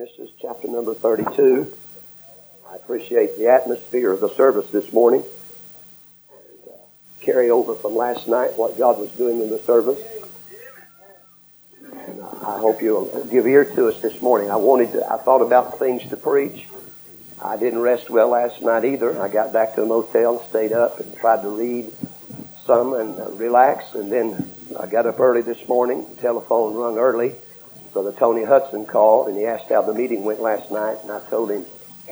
Genesis chapter number 32. I appreciate the atmosphere of the service this morning. And, uh, carry over from last night what God was doing in the service. And uh, I hope you'll give ear to us this morning. I wanted to, I thought about things to preach. I didn't rest well last night either. I got back to the motel stayed up and tried to read some and uh, relax. And then I got up early this morning. The telephone rung early Brother Tony Hudson called and he asked how the meeting went last night, and I told him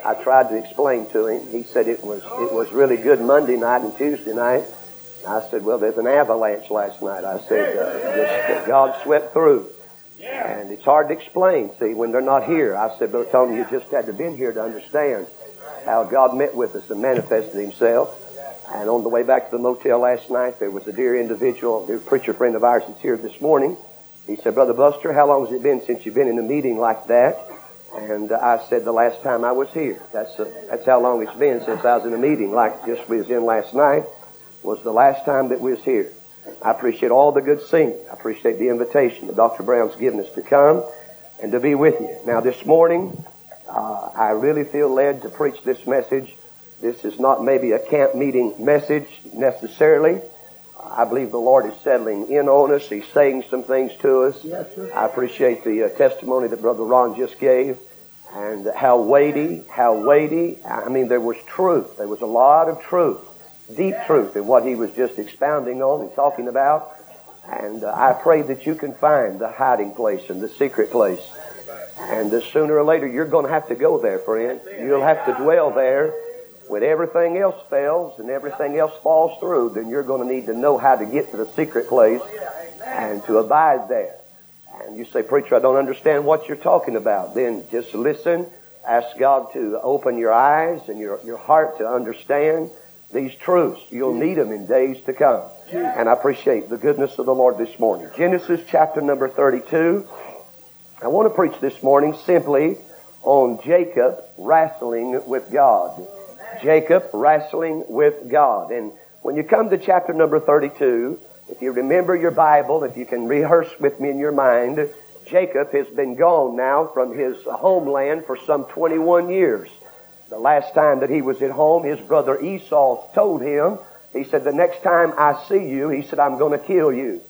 I tried to explain to him. He said it was it was really good Monday night and Tuesday night. I said, well, there's an avalanche last night. I said, uh, just, God swept through. And it's hard to explain, see, when they're not here. I said, Brother Tony, you just had to been here to understand how God met with us and manifested himself. And on the way back to the motel last night, there was a dear individual, a dear preacher friend of ours that's here this morning. He said, Brother Buster, how long has it been since you've been in a meeting like that? And I said, the last time I was here. That's, uh, that's how long it's been since I was in a meeting like just we was in last night was the last time that we was here. I appreciate all the good singing. I appreciate the invitation that Dr. Brown's given us to come and to be with you. Now this morning, uh, I really feel led to preach this message. This is not maybe a camp meeting message necessarily. I believe the Lord is settling in on us. He's saying some things to us. Yes, I appreciate the uh, testimony that Brother Ron just gave and how weighty, how weighty. I mean, there was truth. There was a lot of truth, deep truth in what he was just expounding on and talking about. And uh, I pray that you can find the hiding place and the secret place. And uh, sooner or later, you're going to have to go there, friend. You'll have to dwell there when everything else fails and everything else falls through, then you're going to need to know how to get to the secret place and to abide there. And you say, Preacher, I don't understand what you're talking about. Then just listen. Ask God to open your eyes and your, your heart to understand these truths. You'll need them in days to come. And I appreciate the goodness of the Lord this morning. Genesis chapter number 32. I want to preach this morning simply on Jacob wrestling with God. Jacob wrestling with God. And when you come to chapter number 32, if you remember your Bible, if you can rehearse with me in your mind, Jacob has been gone now from his homeland for some 21 years. The last time that he was at home, his brother Esau told him, he said, the next time I see you, he said, I'm going to kill you.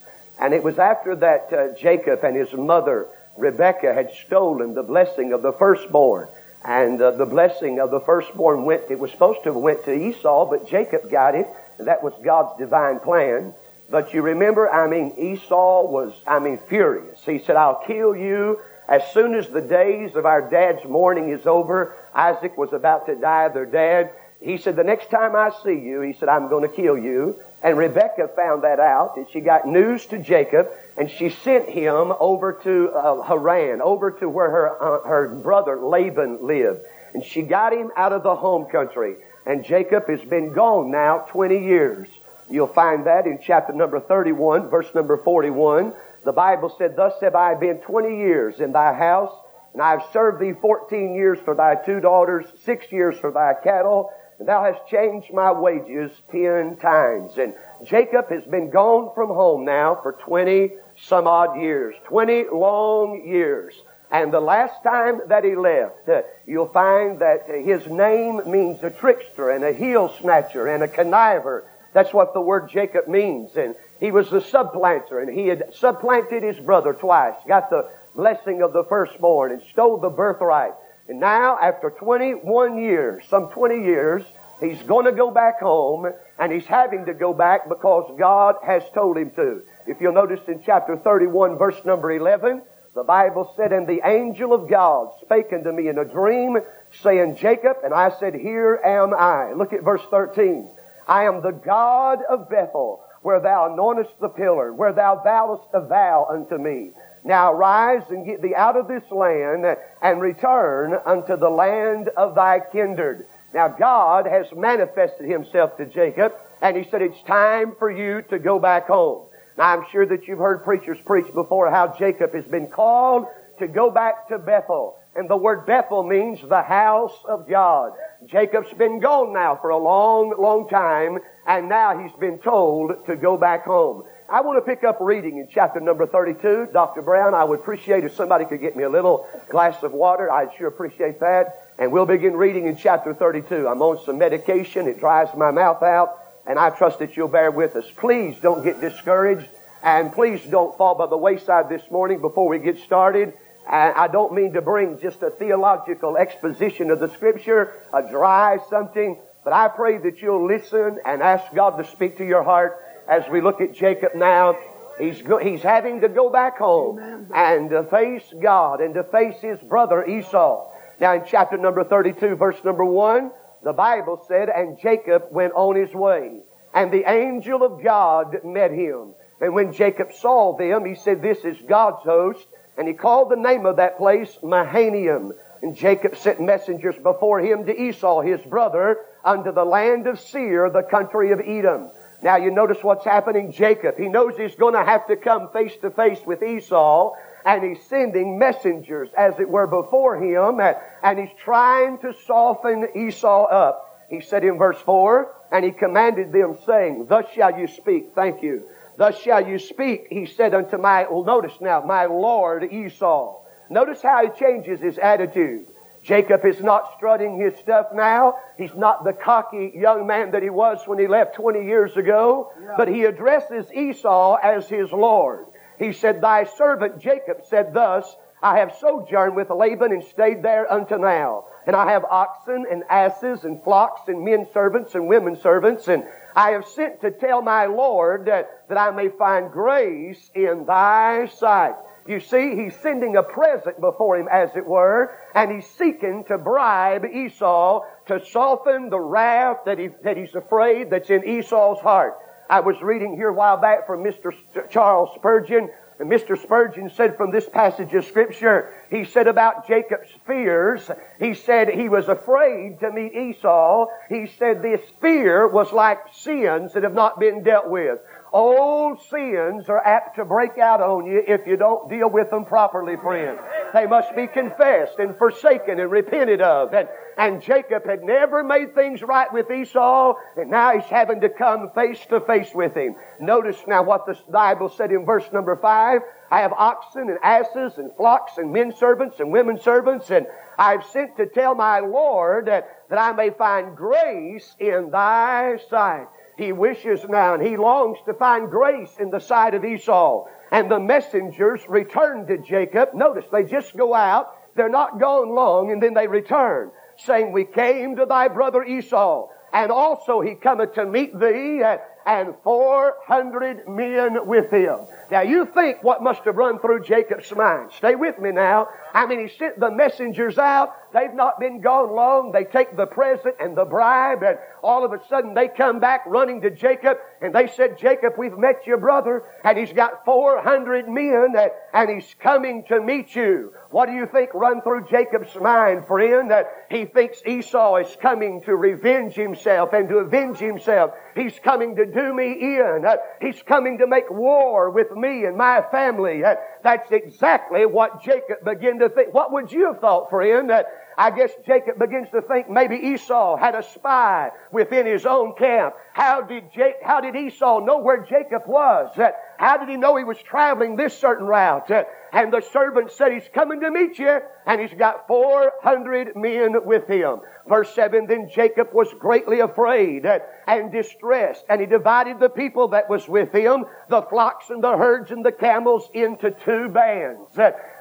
And it was after that uh, Jacob and his mother Rebekah had stolen the blessing of the firstborn. And uh, the blessing of the firstborn went, it was supposed to have went to Esau, but Jacob got it. That was God's divine plan. But you remember, I mean, Esau was, I mean, furious. He said, I'll kill you as soon as the days of our dad's mourning is over. Isaac was about to die, their dad. He said, the next time I see you, he said, I'm going to kill you. And Rebecca found that out, and she got news to Jacob, and she sent him over to uh, Haran, over to where her, uh, her brother Laban lived. And she got him out of the home country. And Jacob has been gone now 20 years. You'll find that in chapter number 31, verse number 41. The Bible said, Thus have I been 20 years in thy house, and I have served thee 14 years for thy two daughters, six years for thy cattle, Thou hast changed my wages ten times. And Jacob has been gone from home now for 20 some odd years. 20 long years. And the last time that he left, uh, you'll find that his name means a trickster and a heel snatcher and a conniver. That's what the word Jacob means. And he was the supplanter and he had supplanted his brother twice, got the blessing of the firstborn and stole the birthright. And now, after 21 years, some 20 years, he's going to go back home, and he's having to go back because God has told him to. If you'll notice in chapter 31, verse number 11, the Bible said, And the angel of God spake unto me in a dream, saying, Jacob, and I said, Here am I. Look at verse 13. I am the God of Bethel, where thou anointest the pillar, where thou vowest a vow unto me. Now rise and get thee out of this land and return unto the land of thy kindred. Now God has manifested himself to Jacob and he said it's time for you to go back home. Now I'm sure that you've heard preachers preach before how Jacob has been called to go back to Bethel. And the word Bethel means the house of God. Jacob's been gone now for a long, long time, and now he's been told to go back home. I want to pick up reading in chapter number 32. Dr. Brown, I would appreciate if somebody could get me a little glass of water. I'd sure appreciate that. And we'll begin reading in chapter 32. I'm on some medication. It dries my mouth out. And I trust that you'll bear with us. Please don't get discouraged. And please don't fall by the wayside this morning before we get started. And I don't mean to bring just a theological exposition of the scripture, a dry something, but I pray that you'll listen and ask God to speak to your heart as we look at Jacob now, he's, go, he's having to go back home and to face God and to face his brother Esau. Now in chapter number 32, verse number 1, the Bible said, And Jacob went on his way, and the angel of God met him. And when Jacob saw them, he said, This is God's host. And he called the name of that place Mahanaim. And Jacob sent messengers before him to Esau, his brother, unto the land of Seir, the country of Edom. Now you notice what's happening. Jacob, he knows he's going to have to come face to face with Esau, and he's sending messengers, as it were, before him, and he's trying to soften Esau up. He said in verse 4, and he commanded them, saying, Thus shall you speak. Thank you. Thus shall you speak, he said unto my, well, notice now, my Lord Esau. Notice how he changes his attitude. Jacob is not strutting his stuff now. He's not the cocky young man that he was when he left 20 years ago, yeah. but he addresses Esau as his Lord. He said, Thy servant Jacob said thus, I have sojourned with Laban and stayed there unto now. And I have oxen and asses and flocks and men servants and women servants. And I have sent to tell my Lord that, that I may find grace in thy sight. You see, he's sending a present before him, as it were, and he's seeking to bribe Esau to soften the wrath that, he, that he's afraid that's in Esau's heart. I was reading here a while back from Mr. Charles Spurgeon, and Mr. Spurgeon said from this passage of Scripture, he said about Jacob's fears, he said he was afraid to meet Esau. He said this fear was like sins that have not been dealt with. Old sins are apt to break out on you if you don't deal with them properly, friend. They must be confessed and forsaken and repented of. And, and Jacob had never made things right with Esau, and now he's having to come face to face with him. Notice now what the Bible said in verse number five. I have oxen and asses and flocks and men servants and women servants, and I've sent to tell my Lord that, that I may find grace in thy sight. He wishes now and he longs to find grace in the sight of Esau. And the messengers return to Jacob. Notice they just go out. They're not gone long and then they return saying, we came to thy brother Esau and also he cometh to meet thee and 400 men with him. Now you think what must have run through Jacob's mind. Stay with me now. I mean, he sent the messengers out. They've not been gone long. They take the present and the bribe and all of a sudden they come back running to Jacob and they said, Jacob, we've met your brother and he's got 400 men and he's coming to meet you. What do you think run through Jacob's mind, friend? That he thinks Esau is coming to revenge himself and to avenge himself. He's coming to do me in. He's coming to make war with me and my family. That's exactly what Jacob began to think. What would you have thought, friend? That I guess Jacob begins to think maybe Esau had a spy within his own camp. How did, Jake, how did Esau know where Jacob was? How did he know he was traveling this certain route? And the servant said, He's coming to meet you, and he's got 400 men with him. Verse 7 Then Jacob was greatly afraid and distressed, and he divided the people that was with him, the flocks and the herds and the camels, into two bands.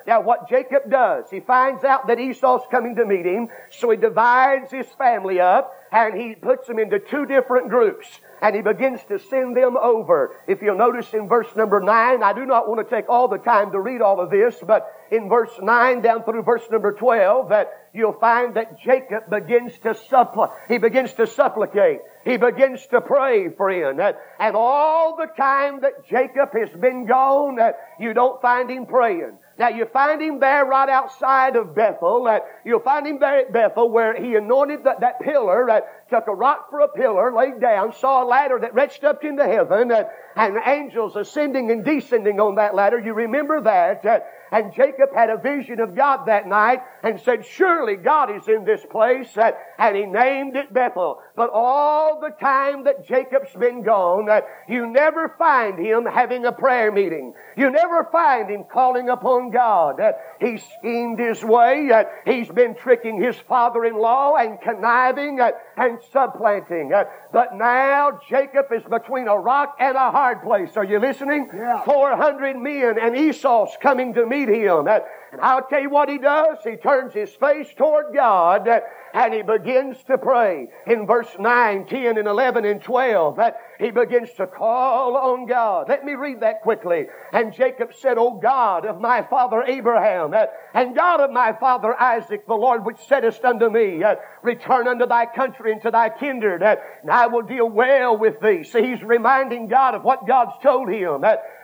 Now what Jacob does, he finds out that Esau's coming to meet him, so he divides his family up, and he puts them into two different groups and he begins to send them over. If you'll notice in verse number 9, I do not want to take all the time to read all of this, but in verse 9 down through verse number 12, that you'll find that Jacob begins to supplicate. He begins to supplicate. He begins to pray, friend. And all the time that Jacob has been gone, you don't find him praying. Now you find him there right outside of Bethel. You'll find him there at Bethel where he anointed that, that pillar, that took a rock for a pillar, laid down, saw a ladder that reached up into heaven, and angels ascending and descending on that ladder. You remember that? And Jacob had a vision of God that night and said, surely God is in this place. And he named it Bethel. But all the time that Jacob's been gone, uh, you never find him having a prayer meeting. You never find him calling upon God. Uh, he schemed his way. Uh, he's been tricking his father-in-law and conniving and supplanting. But now Jacob is between a rock and a hard place. Are you listening? Yeah. 400 men and Esau's coming to meet him. And I'll tell you what he does. He turns his face toward God and he begins to pray. In verse 9, 10, and 11, and 12, that he begins to call on God. Let me read that quickly. And Jacob said, O God of my father Abraham, and God of my father Isaac, the Lord which saidest unto me, return unto thy country and to thy kindred, and I will deal well with thee. See, he's reminding God of what God's told him.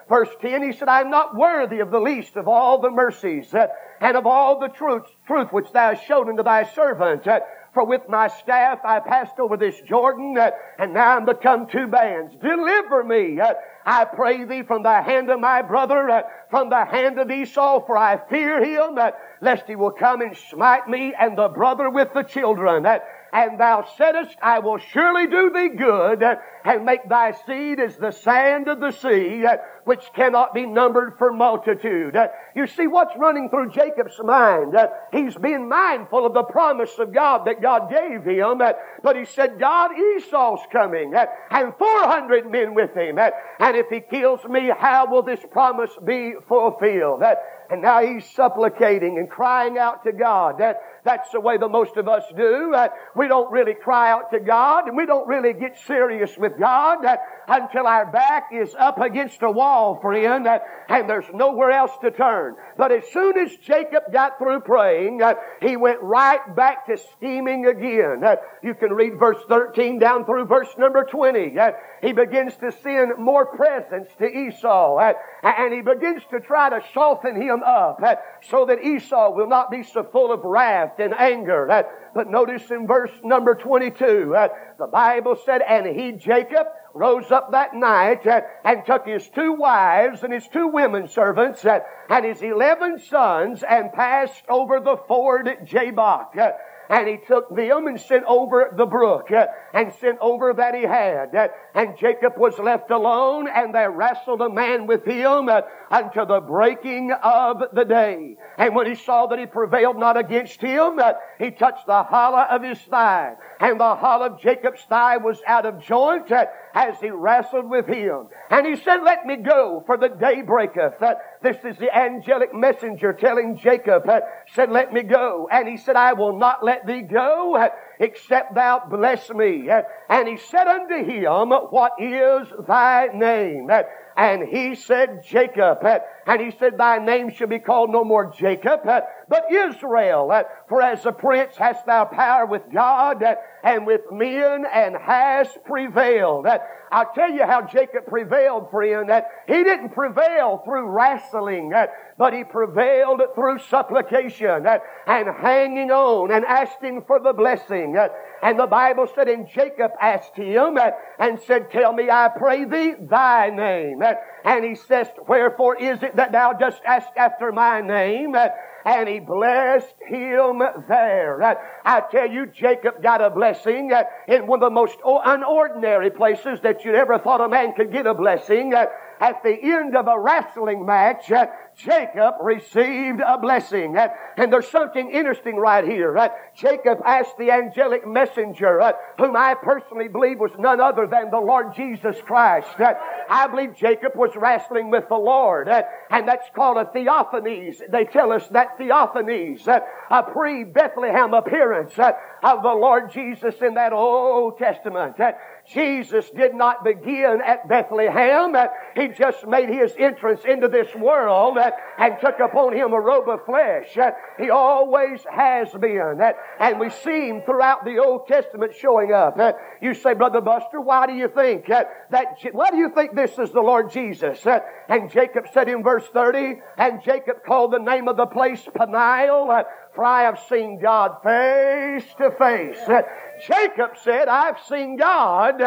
Verse 10, he said, I am not worthy of the least of all the mercies uh, and of all the truth, truth which thou hast shown unto thy servant. Uh, for with my staff I passed over this Jordan, uh, and now I'm become two bands. Deliver me, I pray thee, from the hand of my brother, from the hand of Esau, for I fear him, lest he will come and smite me and the brother with the children. And thou saidest, I will surely do thee good and make thy seed as the sand of the sea, which cannot be numbered for multitude. You see what's running through Jacob's mind. He's being mindful of the promise of God that God gave him, but he said, God, Esau's coming, and 400 men with him, and if he kills me, how will this promise be fulfilled? And now he's supplicating and crying out to God. That, that's the way the most of us do. We don't really cry out to God and we don't really get serious with God until our back is up against a wall, friend, uh, and there's nowhere else to turn. But as soon as Jacob got through praying, he went right back to scheming again. You can read verse 13 down through verse number 20. Uh, he begins to send more presents to Esau, and he begins to try to soften him up so that Esau will not be so full of wrath and anger. But notice in verse number 22, the Bible said, And he, Jacob, rose up that night and took his two wives and his two women servants and his eleven sons and passed over the ford Jabbok. And he took them and sent over the brook uh, and sent over that he had. Uh, and Jacob was left alone and there wrestled a man with him until the breaking of the day. And when he saw that he prevailed not against him, he touched the hollow of his thigh. And the hollow of Jacob's thigh was out of joint as he wrestled with him. And he said, let me go for the day breaketh. This is the angelic messenger telling Jacob, said, let me go. And he said, I will not let thee go except thou bless me. And he said unto him, what is thy name? And he said, Jacob. And he said, Thy name shall be called no more Jacob, but Israel. For as a prince hast thou power with God and with men and hast prevailed. I'll tell you how Jacob prevailed, friend. That he didn't prevail through wrestling, but he prevailed through supplication and hanging on and asking for the blessing. And the Bible said, and Jacob asked him and said, Tell me, I pray thee, thy name. And he says, Wherefore is it that thou dost ask after my name? And he blessed him there. I tell you, Jacob got a blessing uh, in one of the most unordinary places that you'd ever thought a man could get a blessing. Uh, at the end of a wrestling match, uh, Jacob received a blessing. And there's something interesting right here. Jacob asked the angelic messenger, uh, whom I personally believe was none other than the Lord Jesus Christ. I believe Jacob was wrestling with the Lord. And that's called a theophanies. They tell us that theophanies, a pre-Bethlehem appearance of the Lord Jesus in that Old Testament. Jesus did not begin at Bethlehem. He just made his entrance into this world and took upon him a robe of flesh. He always has been. And we see him throughout the Old Testament showing up. You say, Brother Buster, why do you think that, why do you think this is the Lord Jesus? And Jacob said in verse 30, and Jacob called the name of the place Peniel, for I have seen God face to face. Jacob said, I've seen God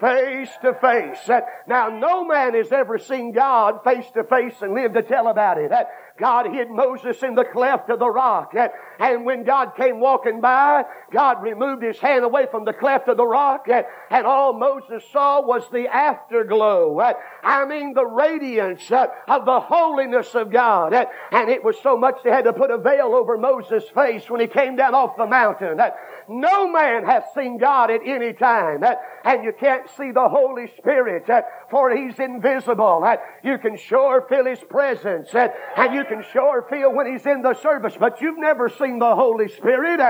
face to face. Now, no man has ever seen God face to face and lived to tell about it. God hid Moses in the cleft of the rock. And when God came walking by, God removed his hand away from the cleft of the rock, eh, and all Moses saw was the afterglow. Eh. I mean, the radiance eh, of the holiness of God. And it was so much they had to put a veil over Moses' face when he came down off the mountain. No man hath seen God at any time. And you can't see the Holy Spirit, for He's invisible. You can sure feel His presence, and you can sure feel when He's in the service, but you've never seen the Holy Spirit,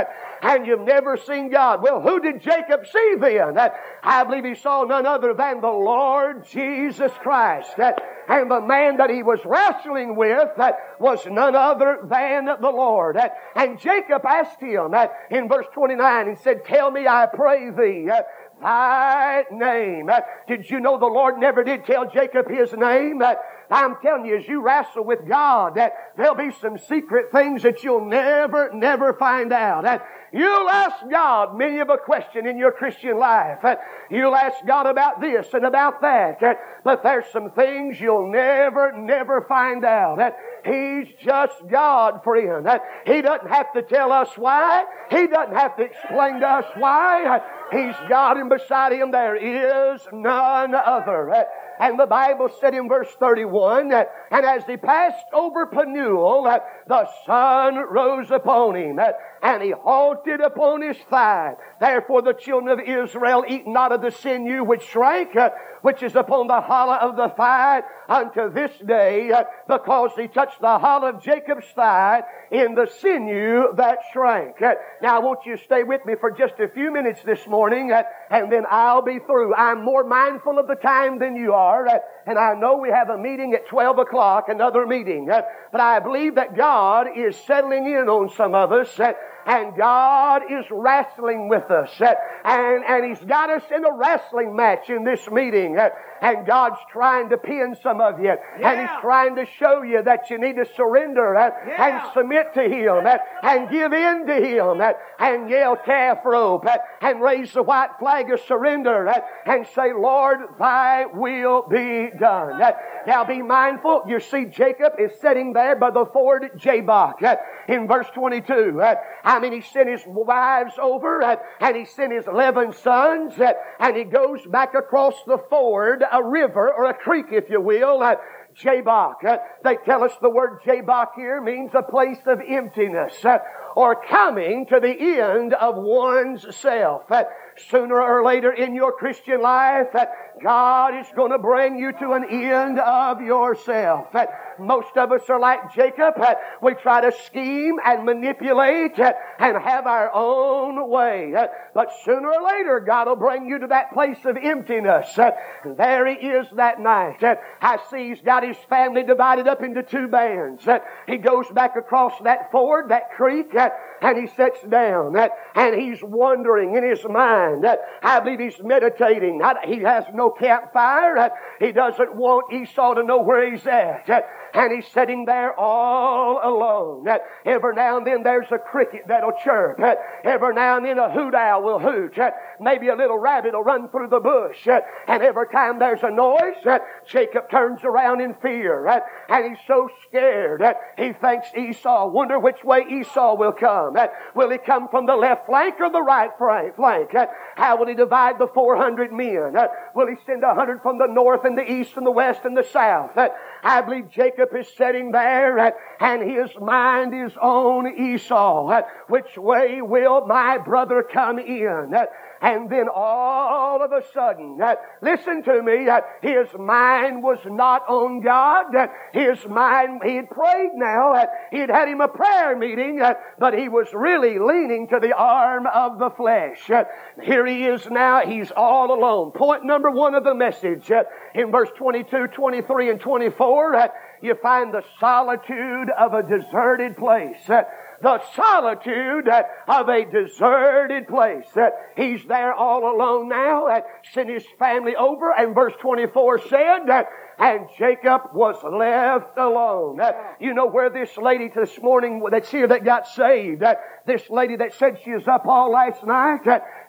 and you've never seen God. Well, who did Jacob see then? I believe he saw none other than the Lord Jesus Christ. And the man that he was wrestling with that was none other than the Lord. And Jacob asked him that in verse 29 and said, Tell me, I pray thee, uh, thy name. Uh, did you know the Lord never did tell Jacob his name? Uh, I'm telling you, as you wrestle with God, that there'll be some secret things that you'll never, never find out. That you'll ask God many of a question in your Christian life. You'll ask God about this and about that. But there's some things you'll never, never find out. That He's just God, friend. He doesn't have to tell us why. He doesn't have to explain to us why. He's God and beside Him there is none other. And the Bible said in verse 31, and as he passed over Penuel, the sun rose upon him, and he halted upon his thigh. Therefore the children of Israel eat not of the sinew which shrank, which is upon the hollow of the thigh unto this day, because he touched the hollow of Jacob's thigh in the sinew that shrank. Now I want you to stay with me for just a few minutes this morning, and then I'll be through. I'm more mindful of the time than you are, and I know we have a meeting at 12 o'clock, another meeting, but I believe that God is settling in on some of us, and God is wrestling with us. And, and He's got us in a wrestling match in this meeting. And God's trying to pin some of you. Yeah. And He's trying to show you that you need to surrender and, yeah. and submit to Him and, and give in to Him and, and yell calf rope and, and raise the white flag of surrender and, and say, Lord, thy will be done. Now be mindful. You see, Jacob is sitting there by the ford Jabbok in verse 22. I mean, he sent his wives over and he sent his 11 sons and he goes back across the ford a river or a creek, if you will, uh, Jabbok. Uh, they tell us the word Jabbok here means a place of emptiness uh, or coming to the end of one's self. Sooner or later in your Christian life, uh, God is going to bring you to an end of yourself. That Most of us are like Jacob. We try to scheme and manipulate and have our own way. But sooner or later, God will bring you to that place of emptiness. There he is that night. I see he's got his family divided up into two bands. He goes back across that ford, that creek, and he sits down and he's wondering in his mind. I believe he's meditating. He has no campfire. He doesn't want Esau to know where he's at and he's sitting there all alone. Every now and then there's a cricket that'll chirp. Every now and then a hoot owl will hoot. Maybe a little rabbit will run through the bush. Uh, and every time there's a noise, uh, Jacob turns around in fear. Uh, and he's so scared. He thinks Esau. Wonder which way Esau will come. Will he come from the left flank or the right flank? How will he divide the 400 men? Will he send a hundred from the north and the east and the west and the south? I believe Jacob is sitting there and his mind is on Esau. Which way will my brother come in? And then all of a sudden, that, listen to me, that his mind was not on God. that His mind, he had prayed now. He had had him a prayer meeting, but he was really leaning to the arm of the flesh. Here he is now. He's all alone. Point number one of the message in verse 22, 23, and 24, you find the solitude of a deserted place. The solitude of a deserted place. He's there all alone now. That sent his family over, and verse 24 said that and Jacob was left alone. you know where this lady this morning that's here that got saved, this lady that said she was up all last night,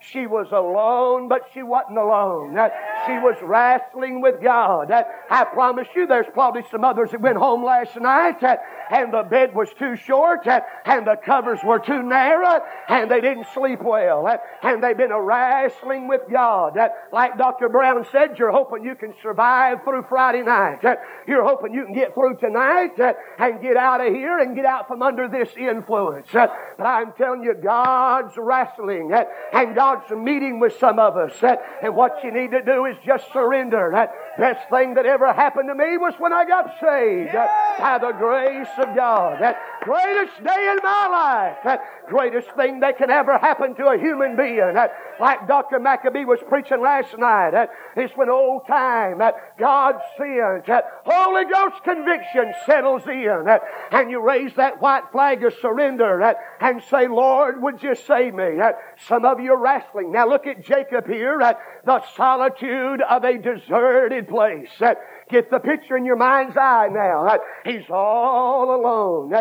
she was alone, but she wasn't alone. Uh, she was wrestling with God. Uh, I promise you, there's probably some others that went home last night uh, and the bed was too short and the covers were too narrow and they didn't sleep well and they've been wrestling with God. Like Dr. Brown said, you're hoping you can survive through Friday night. You're hoping you can get through tonight and get out of here and get out from under this influence. But I'm telling you, God's wrestling and God God's meeting with some of us. And what you need to do is just surrender. That best thing that ever happened to me was when I got saved by the grace of God. That greatest day in my life. That greatest thing that can ever happen to a human being. Like Dr. Maccabee was preaching last night. That it's when old time that God sends. That Holy Ghost conviction settles in. And you raise that white flag of surrender. And say, Lord, would you save me? Some of you are wrestling. Now look at Jacob here. At the solitude of a deserted place. Get the picture in your mind's eye now. He's all alone,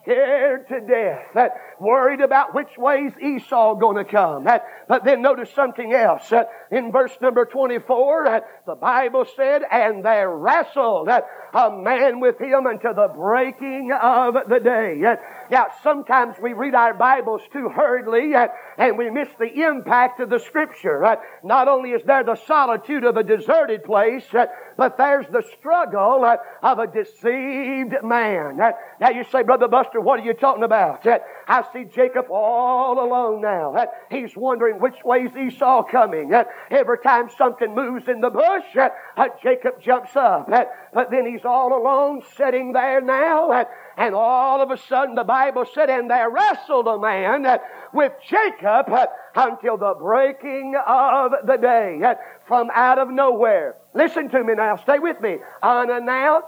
scared to death, that worried about which way's Esau going to come. That, But then notice something else. In verse number 24, the Bible said, and they wrestled a man with him until the breaking of the day. Now, sometimes we read our Bibles too hurriedly and we miss the impact of the Scripture. Not only is there the solitude of a deserted place, but there's the struggle uh, of a deceived man. Now you say, Brother Buster, what are you talking about? I see Jacob all alone now. He's wondering which way's Esau coming. Every time something moves in the bush, uh, Jacob jumps up. But then he's all alone sitting there now. And all of a sudden the Bible said, and there wrestled a man with Jacob until the breaking of the day from out of nowhere. Listen to me now. Stay with me. Unannounced,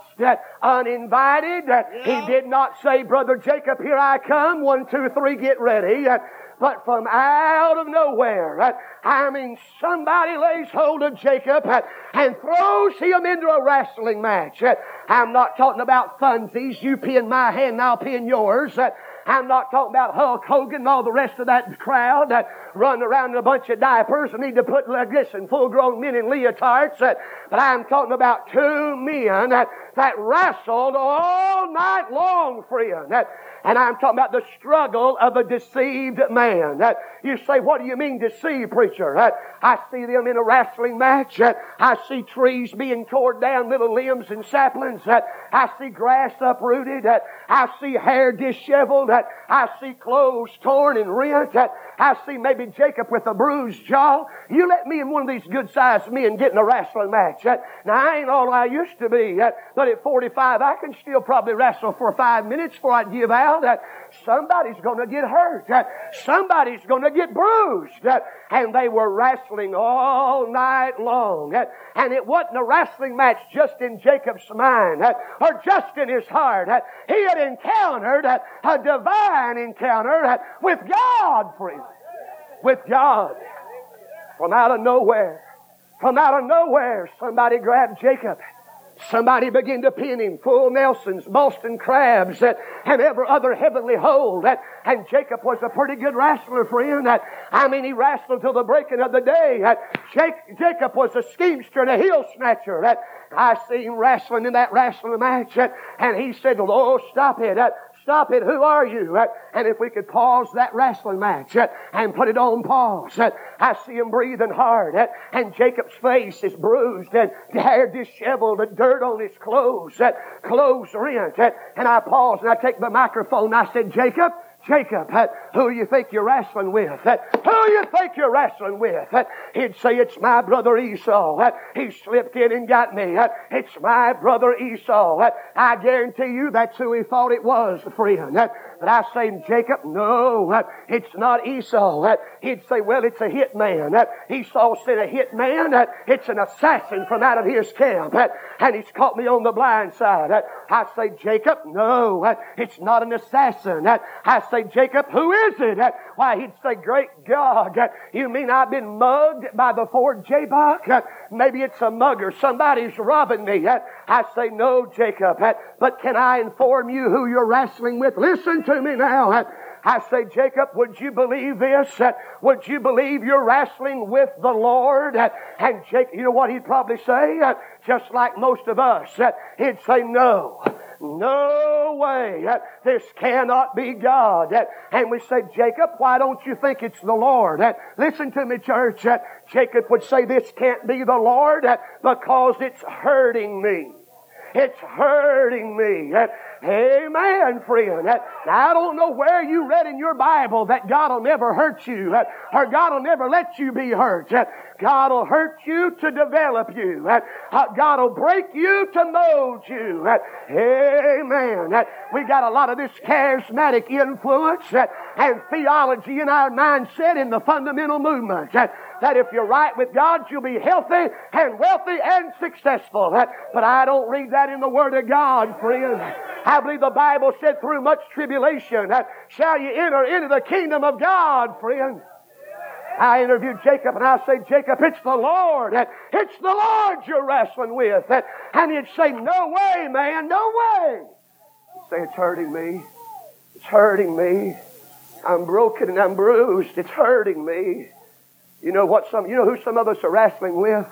uninvited. He did not say, Brother Jacob, here I come. One, two, three, get ready. But from out of nowhere, I mean, somebody lays hold of Jacob and throws him into a wrestling match. I'm not talking about funsies. You pin my hand, I'll pin yours. I'm not talking about Hulk Hogan and all the rest of that crowd that run around in a bunch of diapers and need to put like this and full grown men in leotards. But I'm talking about two men that, that wrestled all night long, friend. And I'm talking about the struggle of a deceived man. You say, what do you mean deceived, preacher? I see them in a wrestling match. I see trees being torn down, little limbs and saplings. I see grass uprooted. I see hair disheveled. I see clothes torn and rent. I see maybe Jacob with a bruised jaw. You let me and one of these good sized men get in a wrestling match. Now I ain't all I used to be. But at 45 I can still probably wrestle for five minutes before I give out. That somebody's going to get hurt. That somebody's going to get bruised. And they were wrestling all night long. And it wasn't a wrestling match just in Jacob's mind or just in his heart. He had encountered a divine encounter with God, friend. With God. From out of nowhere. From out of nowhere, somebody grabbed Jacob Somebody begin to pin him, full Nelsons, Boston crabs, and every other heavenly hold. And Jacob was a pretty good wrestler, friend. I mean, he wrestled till the breaking of the day. Jacob was a schemester and a heel snatcher. That I see him wrestling in that wrestling match, and he said, Lord, stop it! Stop it. Who are you? And if we could pause that wrestling match and put it on pause, I see him breathing hard and Jacob's face is bruised and hair disheveled and dirt on his clothes, clothes rent. And I pause and I take the microphone. And I said, Jacob, Jacob, who you think you're wrestling with? Who you think you're wrestling with? He'd say, it's my brother Esau. He slipped in and got me. It's my brother Esau. I guarantee you that's who he thought it was, friend. But I say, Jacob, no, uh, it's not Esau. Uh, he'd say, well, it's a hit man. Uh, Esau sent a hit man. It's an assassin from out of his camp. And he's caught me on the blind side. I say, Jacob, no, it's not an assassin. I say, Jacob, who is it? Why, he'd say, great God, you mean I've been mugged by the ford Jabbok? Maybe it's a mugger. Somebody's robbing me. I say, no, Jacob, but can I inform you who you're wrestling with? Listen to me now. I say, Jacob, would you believe this? Would you believe you're wrestling with the Lord? And Jacob, you know what he'd probably say? Just like most of us. He'd say, no. No way. This cannot be God. And we say, Jacob, why don't you think it's the Lord? Listen to me, church. Jacob would say, this can't be the Lord because it's hurting me. It's hurting me. Amen, friend. Now, I don't know where you read in your Bible that God will never hurt you or God will never let you be hurt. God will hurt you to develop you. Uh, God will break you to mold you. Amen. We got a lot of this charismatic influence and theology in our mindset in the fundamental movement that if you're right with God, you'll be healthy and wealthy and successful. But I don't read that in the Word of God, friend. I believe the Bible said through much tribulation that shall you enter into the kingdom of God, friend. I interviewed Jacob and I say, Jacob, it's the Lord. It's the Lord you're wrestling with. And he'd say, no way, man, no way. He'd say, it's hurting me. It's hurting me. I'm broken and I'm bruised. It's hurting me. You know what some, you know who some of us are wrestling with?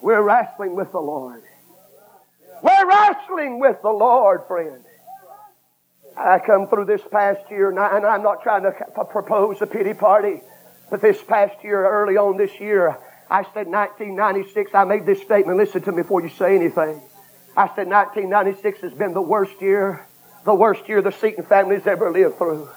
We're wrestling with the Lord. We're wrestling with the Lord, friend. I come through this past year, and, I, am not trying to propose a pity party, but this past year, early on this year, I said 1996, I made this statement. Listen to me before you say anything. I said 1996 has been the worst year, the worst year the Seaton family's ever lived through.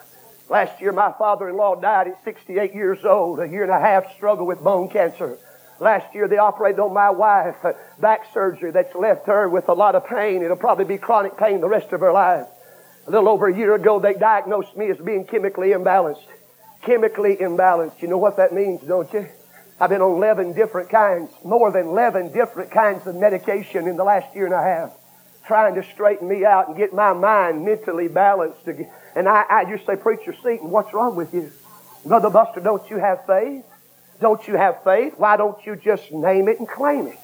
Last year, my father-in-law died at 68 years old, a year and a half struggle with bone cancer. Last year, they operated on my wife, uh, back surgery that's left her with a lot of pain. It'll probably be chronic pain the rest of her life. A little over a year ago, they diagnosed me as being chemically imbalanced. Chemically imbalanced. You know what that means, don't you? I've been on 11 different kinds, more than 11 different kinds of medication in the last year and a half, trying to straighten me out and get my mind mentally balanced again and I, I just say, Preacher Seaton, what's wrong with you? Brother Buster, don't you have faith? Don't you have faith? Why don't you just name it and claim it?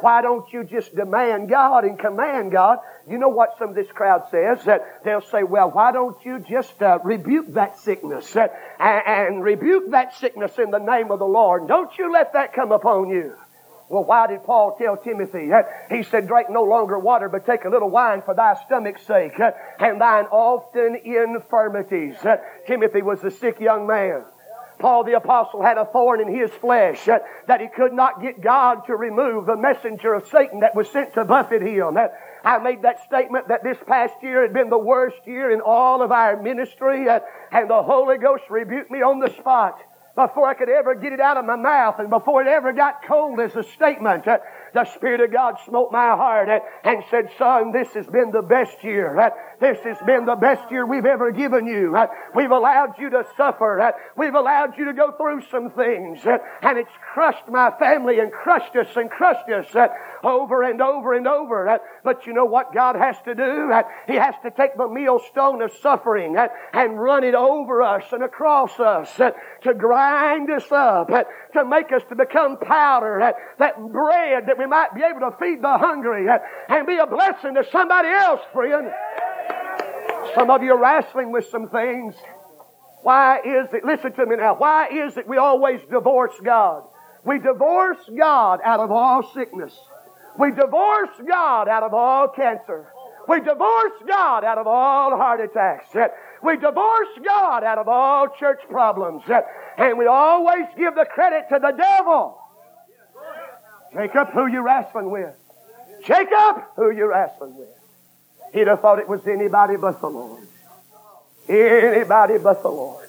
Why don't you just demand God and command God? You know what some of this crowd says? That they'll say, well, why don't you just uh, rebuke that sickness uh, and, and rebuke that sickness in the name of the Lord? Don't you let that come upon you. Well, why did Paul tell Timothy? He said, drink no longer water, but take a little wine for thy stomach's sake and thine often infirmities. Timothy was a sick young man. Paul the apostle had a thorn in his flesh that he could not get God to remove the messenger of Satan that was sent to buffet him. I made that statement that this past year had been the worst year in all of our ministry and the Holy Ghost rebuked me on the spot before I could ever get it out of my mouth and before it ever got cold as a statement, uh, the Spirit of God smote my heart uh, and said, son, this has been the best year. Uh, this has been the best year we've ever given you. Uh, we've allowed you to suffer. Uh, we've allowed you to go through some things. Uh, and it's crushed my family and crushed us and crushed us over and over and over. But you know what God has to do? He has to take the millstone of suffering and run it over us and across us to grind us up, to make us to become powder, that bread that we might be able to feed the hungry and be a blessing to somebody else, friend. Some of you are wrestling with some things. Why is it, listen to me now, why is it we always divorce God? We divorce God out of all sickness. We divorce God out of all cancer. We divorce God out of all heart attacks. We divorce God out of all church problems. And we always give the credit to the devil. Jacob, who you wrestling with? Jacob, who you wrestling with? He'd have thought it was anybody but the Lord. Anybody but the Lord.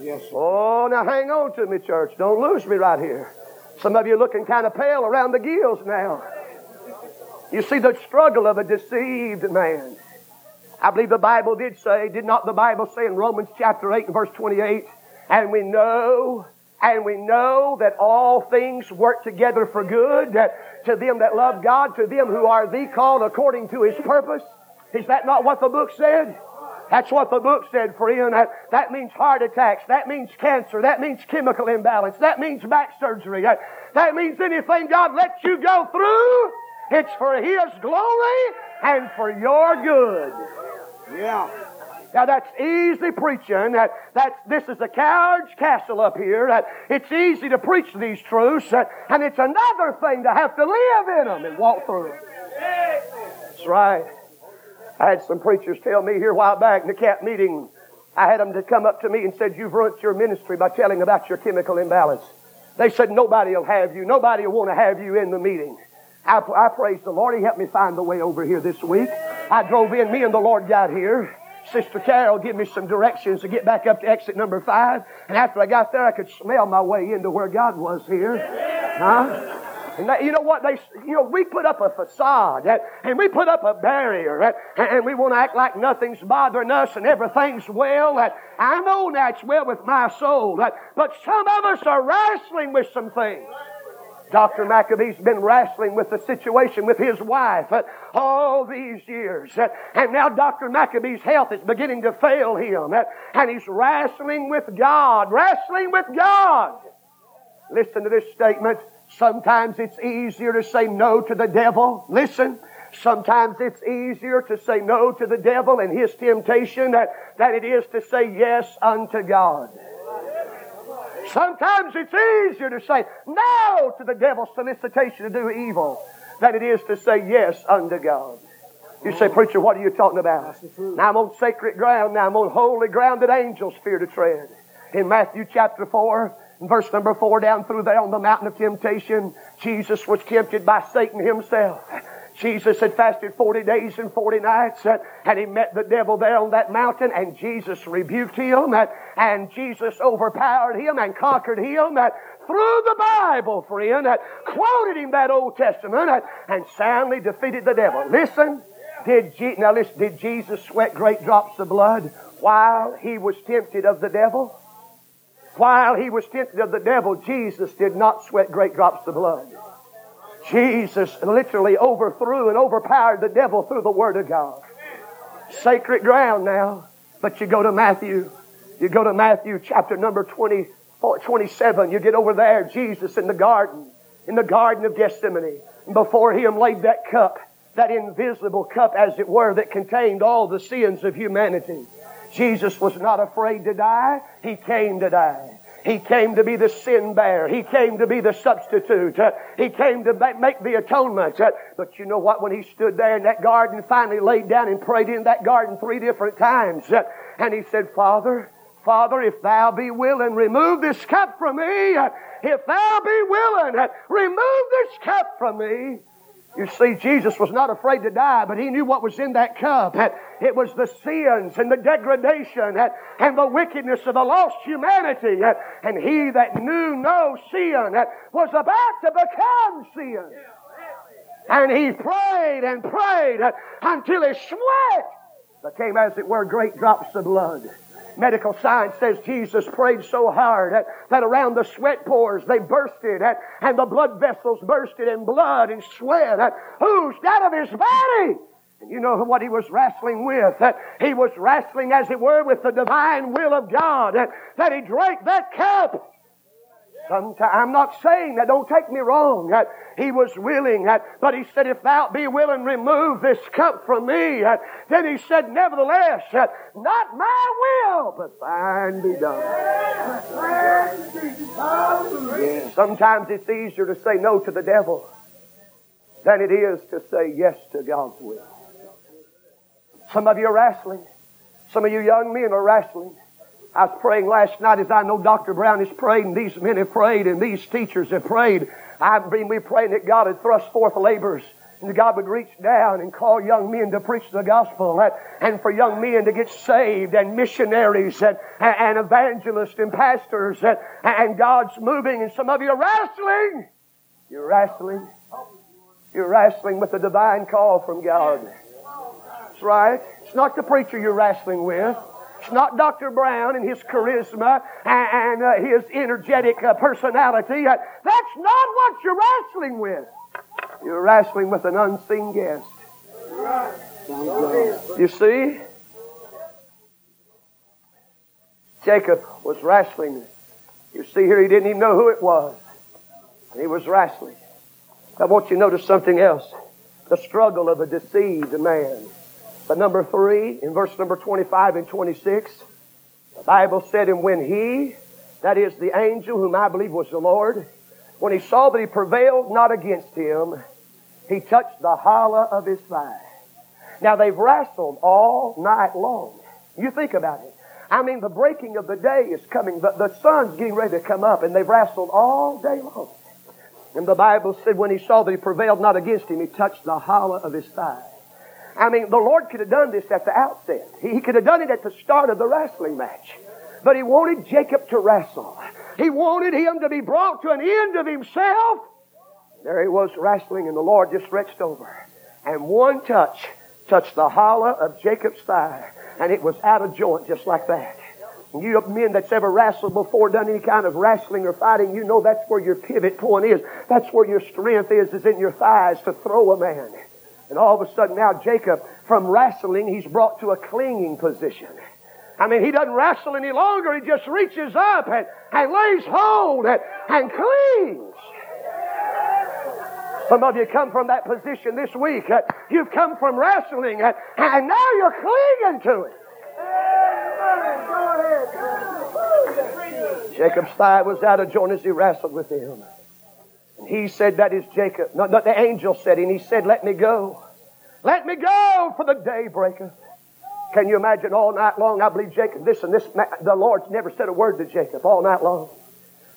Yes. Oh, now hang on to me, church. Don't lose me right here. Some of you looking kind of pale around the gills now. You see the struggle of a deceived man. I believe the Bible did say, did not the Bible say in Romans chapter 8 and verse 28, and we know, and we know that all things work together for good, that to them that love God, to them who are the called according to His purpose. Is that not what the book said? That's what the book said, friend. That, that means heart attacks. That means cancer. That means chemical imbalance. That means back surgery. That, that means anything God lets you go through, it's for His glory and for your good. Yeah. Now that's easy preaching. That, that's, this is a coward's castle up here. That it's easy to preach these truths. That, and it's another thing to have to live in them and walk through them. That's right. I had some preachers tell me here a while back in the camp meeting, I had them to come up to me and said, you've ruined your ministry by telling about your chemical imbalance. They said, nobody will have you. Nobody will want to have you in the meeting. I, I praise the Lord. He helped me find the way over here this week. I drove in. Me and the Lord got here. Sister Carol give me some directions to get back up to exit number five. And after I got there, I could smell my way into where God was here. Huh? And that, you know what? They, you know, we put up a facade and, and we put up a barrier eh? and, and we want to act like nothing's bothering us and everything's well. And I know that's well with my soul, but some of us are wrestling with some things. Dr. Maccabee's been wrestling with the situation with his wife uh, all these years. Uh, and now Dr. Maccabee's health is beginning to fail him. Uh, and he's wrestling with God, wrestling with God. Listen to this statement. Sometimes it's easier to say no to the devil. Listen. Sometimes it's easier to say no to the devil and his temptation than it is to say yes unto God. Sometimes it's easier to say no to the devil's solicitation to do evil than it is to say yes unto God. You say, preacher, what are you talking about? Now I'm on sacred ground. Now I'm on holy ground that angels fear to tread. In Matthew chapter 4, verse number 4 down through there on the mountain of temptation, Jesus was tempted by Satan himself. Jesus had fasted 40 days and 40 nights, uh, and he met the devil there on that mountain, and Jesus rebuked him, uh, and Jesus overpowered him and conquered him uh, through the Bible, friend, quoted him that Old Testament, and soundly defeated the devil. Listen, did Je- now listen, did Jesus sweat great drops of blood while he was tempted of the devil? While he was tempted of the devil, Jesus did not sweat great drops of blood. Jesus literally overthrew and overpowered the devil through the Word of God. Sacred ground now. But you go to Matthew. You go to Matthew chapter number 20, 27. You get over there, Jesus in the garden, in the garden of Gethsemane. And before him laid that cup, that invisible cup as it were, that contained all the sins of humanity. Jesus was not afraid to die. He came to die. He came to be the sin bearer. He came to be the substitute. He came to make the atonement. But you know what? When he stood there in that garden, finally laid down and prayed in that garden three different times. And he said, Father, Father, if thou be willing, remove this cup from me. If thou be willing, remove this cup from me. You see, Jesus was not afraid to die, but he knew what was in that cup. It was the sins and the degradation and the wickedness of the lost humanity. And he that knew no sin was about to become sin. And he prayed and prayed until his sweat became, as it were, great drops of blood. Medical science says Jesus prayed so hard that, that around the sweat pores they bursted and, and the blood vessels bursted in blood and sweat that oozed out of his body. And you know what he was wrestling with? That he was wrestling, as it were, with the divine will of God. That, that he drank that cup Sometimes, I'm not saying that, don't take me wrong, that he was willing, that, but he said, if thou be willing, remove this cup from me. That, then he said, nevertheless, that, not my will, but thine be done. Sometimes it's easier to say no to the devil than it is to say yes to God's will. Some of you are wrestling. Some of you young men are wrestling. I was praying last night as I know Dr. Brown has prayed and these men have prayed and these teachers have prayed. I've been we praying that God had thrust forth labors and God would reach down and call young men to preach the gospel and for young men to get saved and missionaries and, and evangelists and pastors and, and God's moving and some of you are wrestling. You're wrestling. You're wrestling with a divine call from God. That's right. It's not the preacher you're wrestling with. It's not Dr. Brown and his charisma and, uh, his energetic uh, personality. Uh, that's not what you're wrestling with. You're wrestling with an unseen guest. You see? Jacob was wrestling. You see here, he didn't even know who it was. And he was wrestling. I want you to notice something else. The struggle of a deceived man. But number three, in verse number 25 and 26, the Bible said, And when he, that is the angel whom I believe was the Lord, when he saw that he prevailed not against him, he touched the hollow of his thigh. Now they've wrestled all night long. You think about it. I mean, the breaking of the day is coming. The, the sun's getting ready to come up, and they've wrestled all day long. And the Bible said when he saw that he prevailed not against him, he touched the hollow of his thigh. I mean, the Lord could have done this at the outset. He, could have done it at the start of the wrestling match. But he wanted Jacob to wrestle. He wanted him to be brought to an end of himself. There he was wrestling, and the Lord just stretched over. And one touch touched the hollow of Jacob's thigh, and it was out of joint just like that. You men that's ever wrestled before, done any kind of wrestling or fighting, you know that's where your pivot point is. That's where your strength is, is in your thighs to throw a man. And all of a sudden now Jacob, from wrestling, he's brought to a clinging position. I mean, he doesn't wrestle any longer. He just reaches up and, and lays hold and, and clings. Some of you come from that position this week. Uh, you've come from wrestling uh, and now you're clinging to it. Jacob's thigh was out of joint as he wrestled with him. He said, That is Jacob. No, no, the angel said, and he said, Let me go. Let me go, for the day breaketh. Can you imagine all night long? I believe Jacob, this and this, the Lord's never said a word to Jacob all night long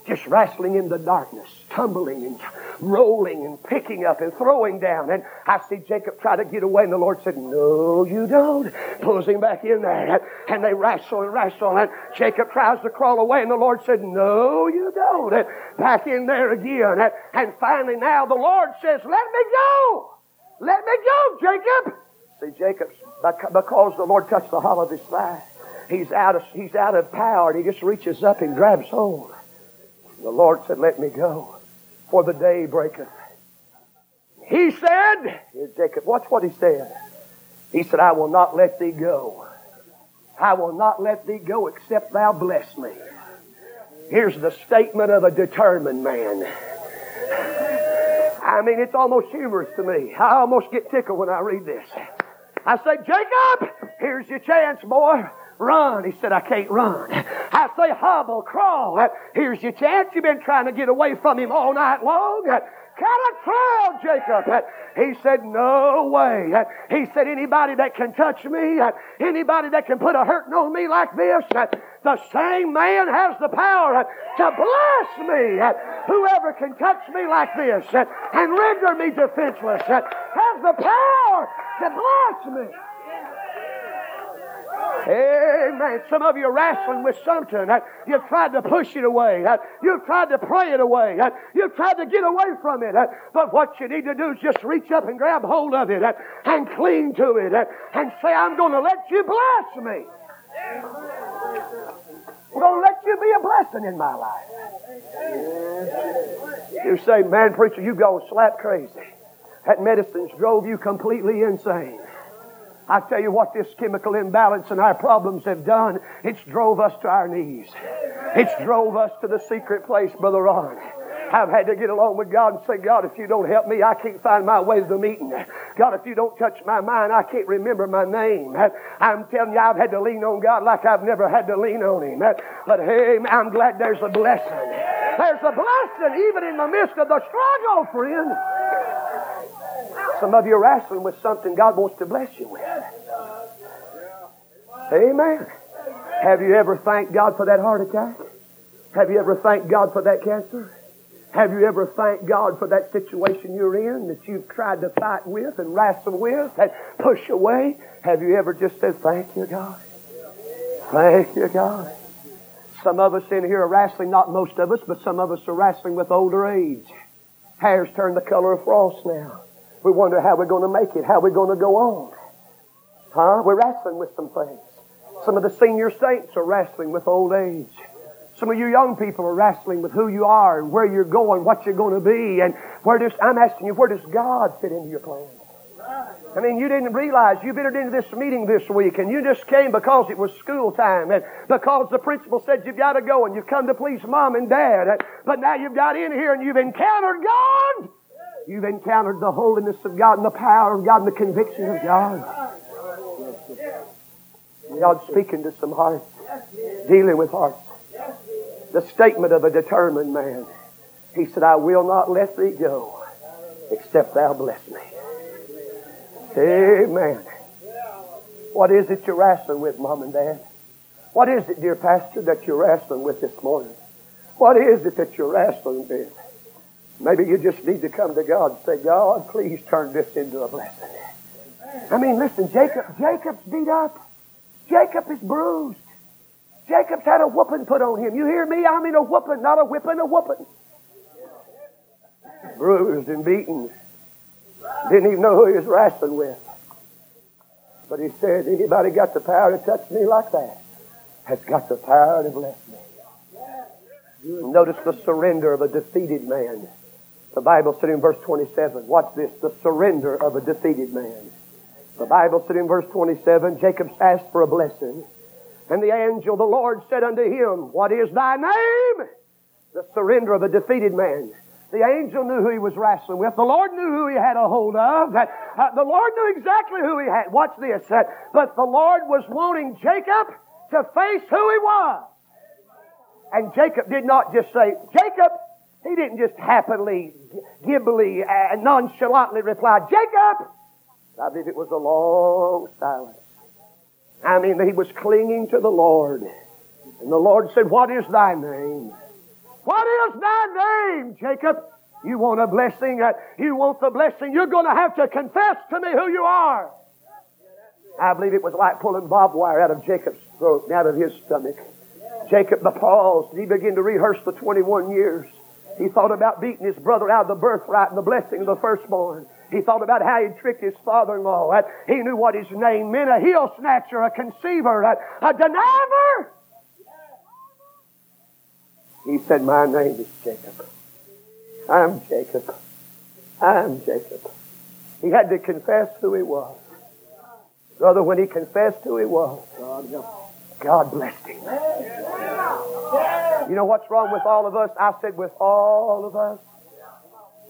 just wrestling in the darkness, tumbling and rolling and picking up and throwing down. And I see Jacob try to get away, and the Lord said, No, you don't. Pulls him back in there. And they wrestle and wrestle, and Jacob tries to crawl away, and the Lord said, No, you don't. And back in there again. And finally, now the Lord says, Let me go. Let me go, Jacob. See, Jacob, because the Lord touched the hollow of his thigh, he's out of, he's out of power, and he just reaches up and grabs hold. The Lord said, Let me go, for the day breaketh. He said, Jacob, watch what he said. He said, I will not let thee go. I will not let thee go except thou bless me. Here's the statement of a determined man. I mean, it's almost humorous to me. I almost get tickled when I read this. I say, Jacob, here's your chance, boy. Run. He said, I can't run. I say, hobble, crawl. Here's your chance. You've been trying to get away from him all night long. Kind of crawl, Jacob. He said, No way. He said, Anybody that can touch me, anybody that can put a hurting on me like this, the same man has the power to bless me. Whoever can touch me like this and render me defenseless has the power to bless me. Amen. Some of you are wrestling with something. You've tried to push it away. You've tried to pray it away. You've tried to get away from it. But what you need to do is just reach up and grab hold of it and cling to it and say, I'm going to let you bless me. I'm going to let you be a blessing in my life. You say, man, preacher, you've gone slap crazy. That medicine's drove you completely insane. I tell you what this chemical imbalance and our problems have done. It's drove us to our knees. It's drove us to the secret place, Brother Ron. I've had to get along with God and say, God, if you don't help me, I can't find my way to the meeting. God, if you don't touch my mind, I can't remember my name. I'm telling you, I've had to lean on God like I've never had to lean on Him. But hey, I'm glad there's a blessing. There's a blessing even in the midst of the struggle, friend. Some of you are wrestling with something God wants to bless you with. Amen. Have you ever thanked God for that heart attack? Have you ever thanked God for that cancer? Have you ever thanked God for that situation you're in that you've tried to fight with and wrestle with and push away? Have you ever just said, Thank you, God? Thank you, God. Some of us in here are wrestling, not most of us, but some of us are wrestling with older age. Hair's turned the color of frost now. We wonder how we're going to make it, how we're going to go on. Huh? We're wrestling with some things. Some of the senior saints are wrestling with old age. Some of you young people are wrestling with who you are and where you're going, what you're going to be, and where does, I'm asking you, where does God fit into your plans? I mean, you didn't realize you've entered into this meeting this week and you just came because it was school time and because the principal said you've got to go and you've come to please mom and dad. But now you've got in here and you've encountered God. You've encountered the holiness of God and the power of God and the conviction of God. God's speaking to some hearts, dealing with hearts. The statement of a determined man. He said, I will not let thee go except thou bless me. Amen. What is it you're wrestling with, Mom and Dad? What is it, dear Pastor, that you're wrestling with this morning? What is it that you're wrestling with? Maybe you just need to come to God and say, God, please turn this into a blessing. I mean, listen, Jacob, Jacob's beat up. Jacob is bruised. Jacob's had a whooping put on him. You hear me? I mean a whooping, not a whipping, a whooping. Bruised and beaten. Didn't even know who he was wrestling with. But he said, anybody got the power to touch me like that has got the power to bless me. Notice the surrender of a defeated man. The Bible said in verse 27, watch this, the surrender of a defeated man. The Bible said in verse 27, Jacob asked for a blessing. And the angel, the Lord, said unto him, What is thy name? The surrender of a defeated man. The angel knew who he was wrestling with. The Lord knew who he had a hold of. Uh, the Lord knew exactly who he had. Watch this. Uh, but the Lord was wanting Jacob to face who he was. And Jacob did not just say, Jacob, he didn't just happily, gibbily, uh, nonchalantly reply, Jacob! I believe it was a long silence. I mean, he was clinging to the Lord. And the Lord said, What is thy name? What is thy name, Jacob? You want a blessing? Uh, you want the blessing? You're going to have to confess to me who you are. I believe it was like pulling barbed wire out of Jacob's throat and out of his stomach. Jacob paused. He began to rehearse the 21 years. He thought about beating his brother out of the birthright and the blessing of the firstborn. He thought about how he'd tricked his father-in-law. He knew what his name meant, a heel snatcher, a conceiver, a, deniver. He said, My name is Jacob. I'm Jacob. I'm Jacob. He had to confess who he was. Brother, when he confessed who he was, God blessed him. You know what's wrong with all of us? I said, with all of us,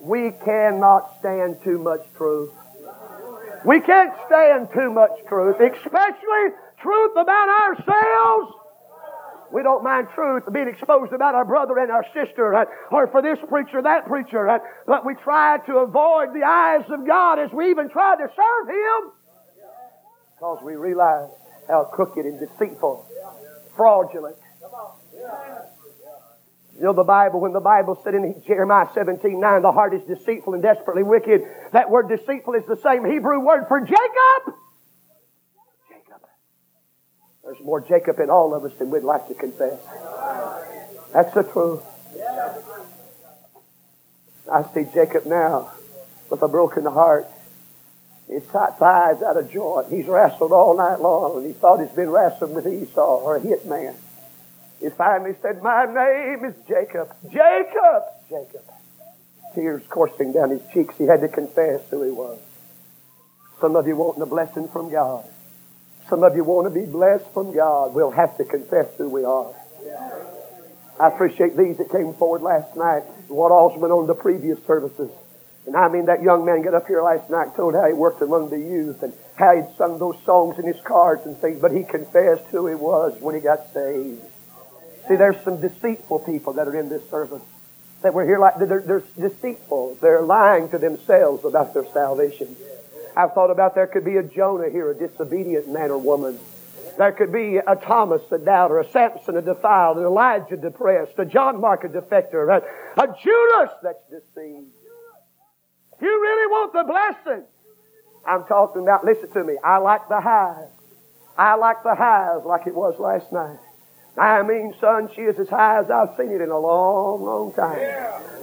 we cannot stand too much truth. We can't stand too much truth, especially truth about ourselves. We don't mind truth being exposed about our brother and our sister, uh, or for this preacher, that preacher, uh, but we try to avoid the eyes of God as we even try to serve Him because we realize how crooked and deceitful, fraudulent. You know the Bible, when the Bible said in Jeremiah 17, 9, the heart is deceitful and desperately wicked, that word deceitful is the same Hebrew word for Jacob. Jacob. There's more Jacob in all of us than we'd like to confess. That's the truth. I see Jacob now with a broken heart. His thighs out of joint. He's wrestled all night long, and he thought he's been wrestling with Esau or a hit man. He finally said, My name is Jacob. Jacob! Jacob. Tears coursing down his cheeks. He had to confess who he was. Some of you wanting a blessing from God. Some of you want to be blessed from God. We'll have to confess who we are. I appreciate these that came forward last night, what all's been on the previous services. And I mean, that young man got up here last night told how he worked among the youth and how he'd sung those songs in his cards and things, but he confessed who he was when he got saved. See, there's some deceitful people that are in this service that we're here like, they're, they're deceitful. They're lying to themselves about their salvation. I've thought about there could be a Jonah here, a disobedient man or woman. There could be a Thomas, a doubter, a Samson, a defiled, an Elijah depressed, a John Mark, a defector, a, a Judas that's deceived. You really want the blessing, I'm talking about, listen to me, I like the highs. I like the highs like it was last night. I mean, son, she is as high as I've seen it in a long, long time.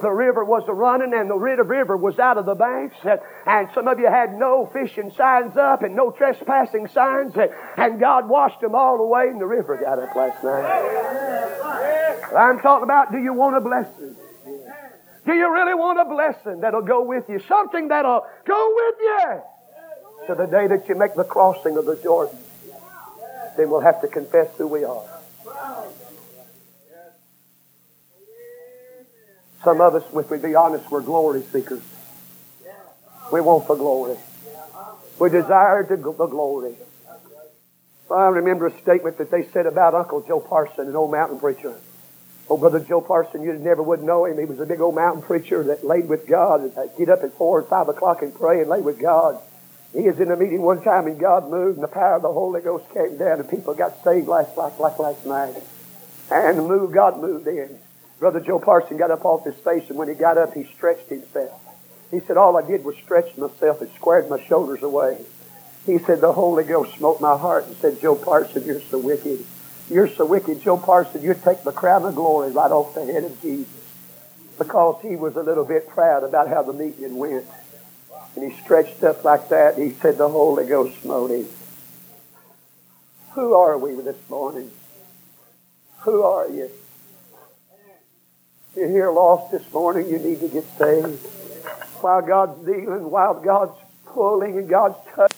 The river was a running and the river was out of the banks. And, and some of you had no fishing signs up and no trespassing signs. And, and God washed them all away and the river got up last night. I'm talking about do you want a blessing? Do you really want a blessing that'll go with you? Something that'll go with you to the day that you make the crossing of the Jordan. Then we'll have to confess who we are. Some of us, if we be honest, we're glory seekers. We want the glory. We desire the, glory. I remember a statement that they said about Uncle Joe Parson, an old mountain preacher. Oh, Brother Joe Parson, you never would know him. He was a big old mountain preacher that laid with God. Get up at four and five o'clock and pray and lay with God. He was in a meeting one time and God moved and the power of the Holy Ghost came down and people got saved last, like, like last night. And move, God moved in. Brother Joe Parson got up off his face and when he got up, he stretched himself. He said, all I did was stretch myself and squared my shoulders away. He said, the Holy Ghost smote my heart and said, Joe Parson, you're so wicked. You're so wicked, Joe Parson, you'd take the crown of glory right off the head of Jesus. Because he was a little bit proud about how the meeting went. And he stretched up like that. and He said, The Holy Ghost smote him. Who are we this morning? Who are you? You're here lost this morning. You need to get saved. While God's dealing, while God's pulling and God's touching.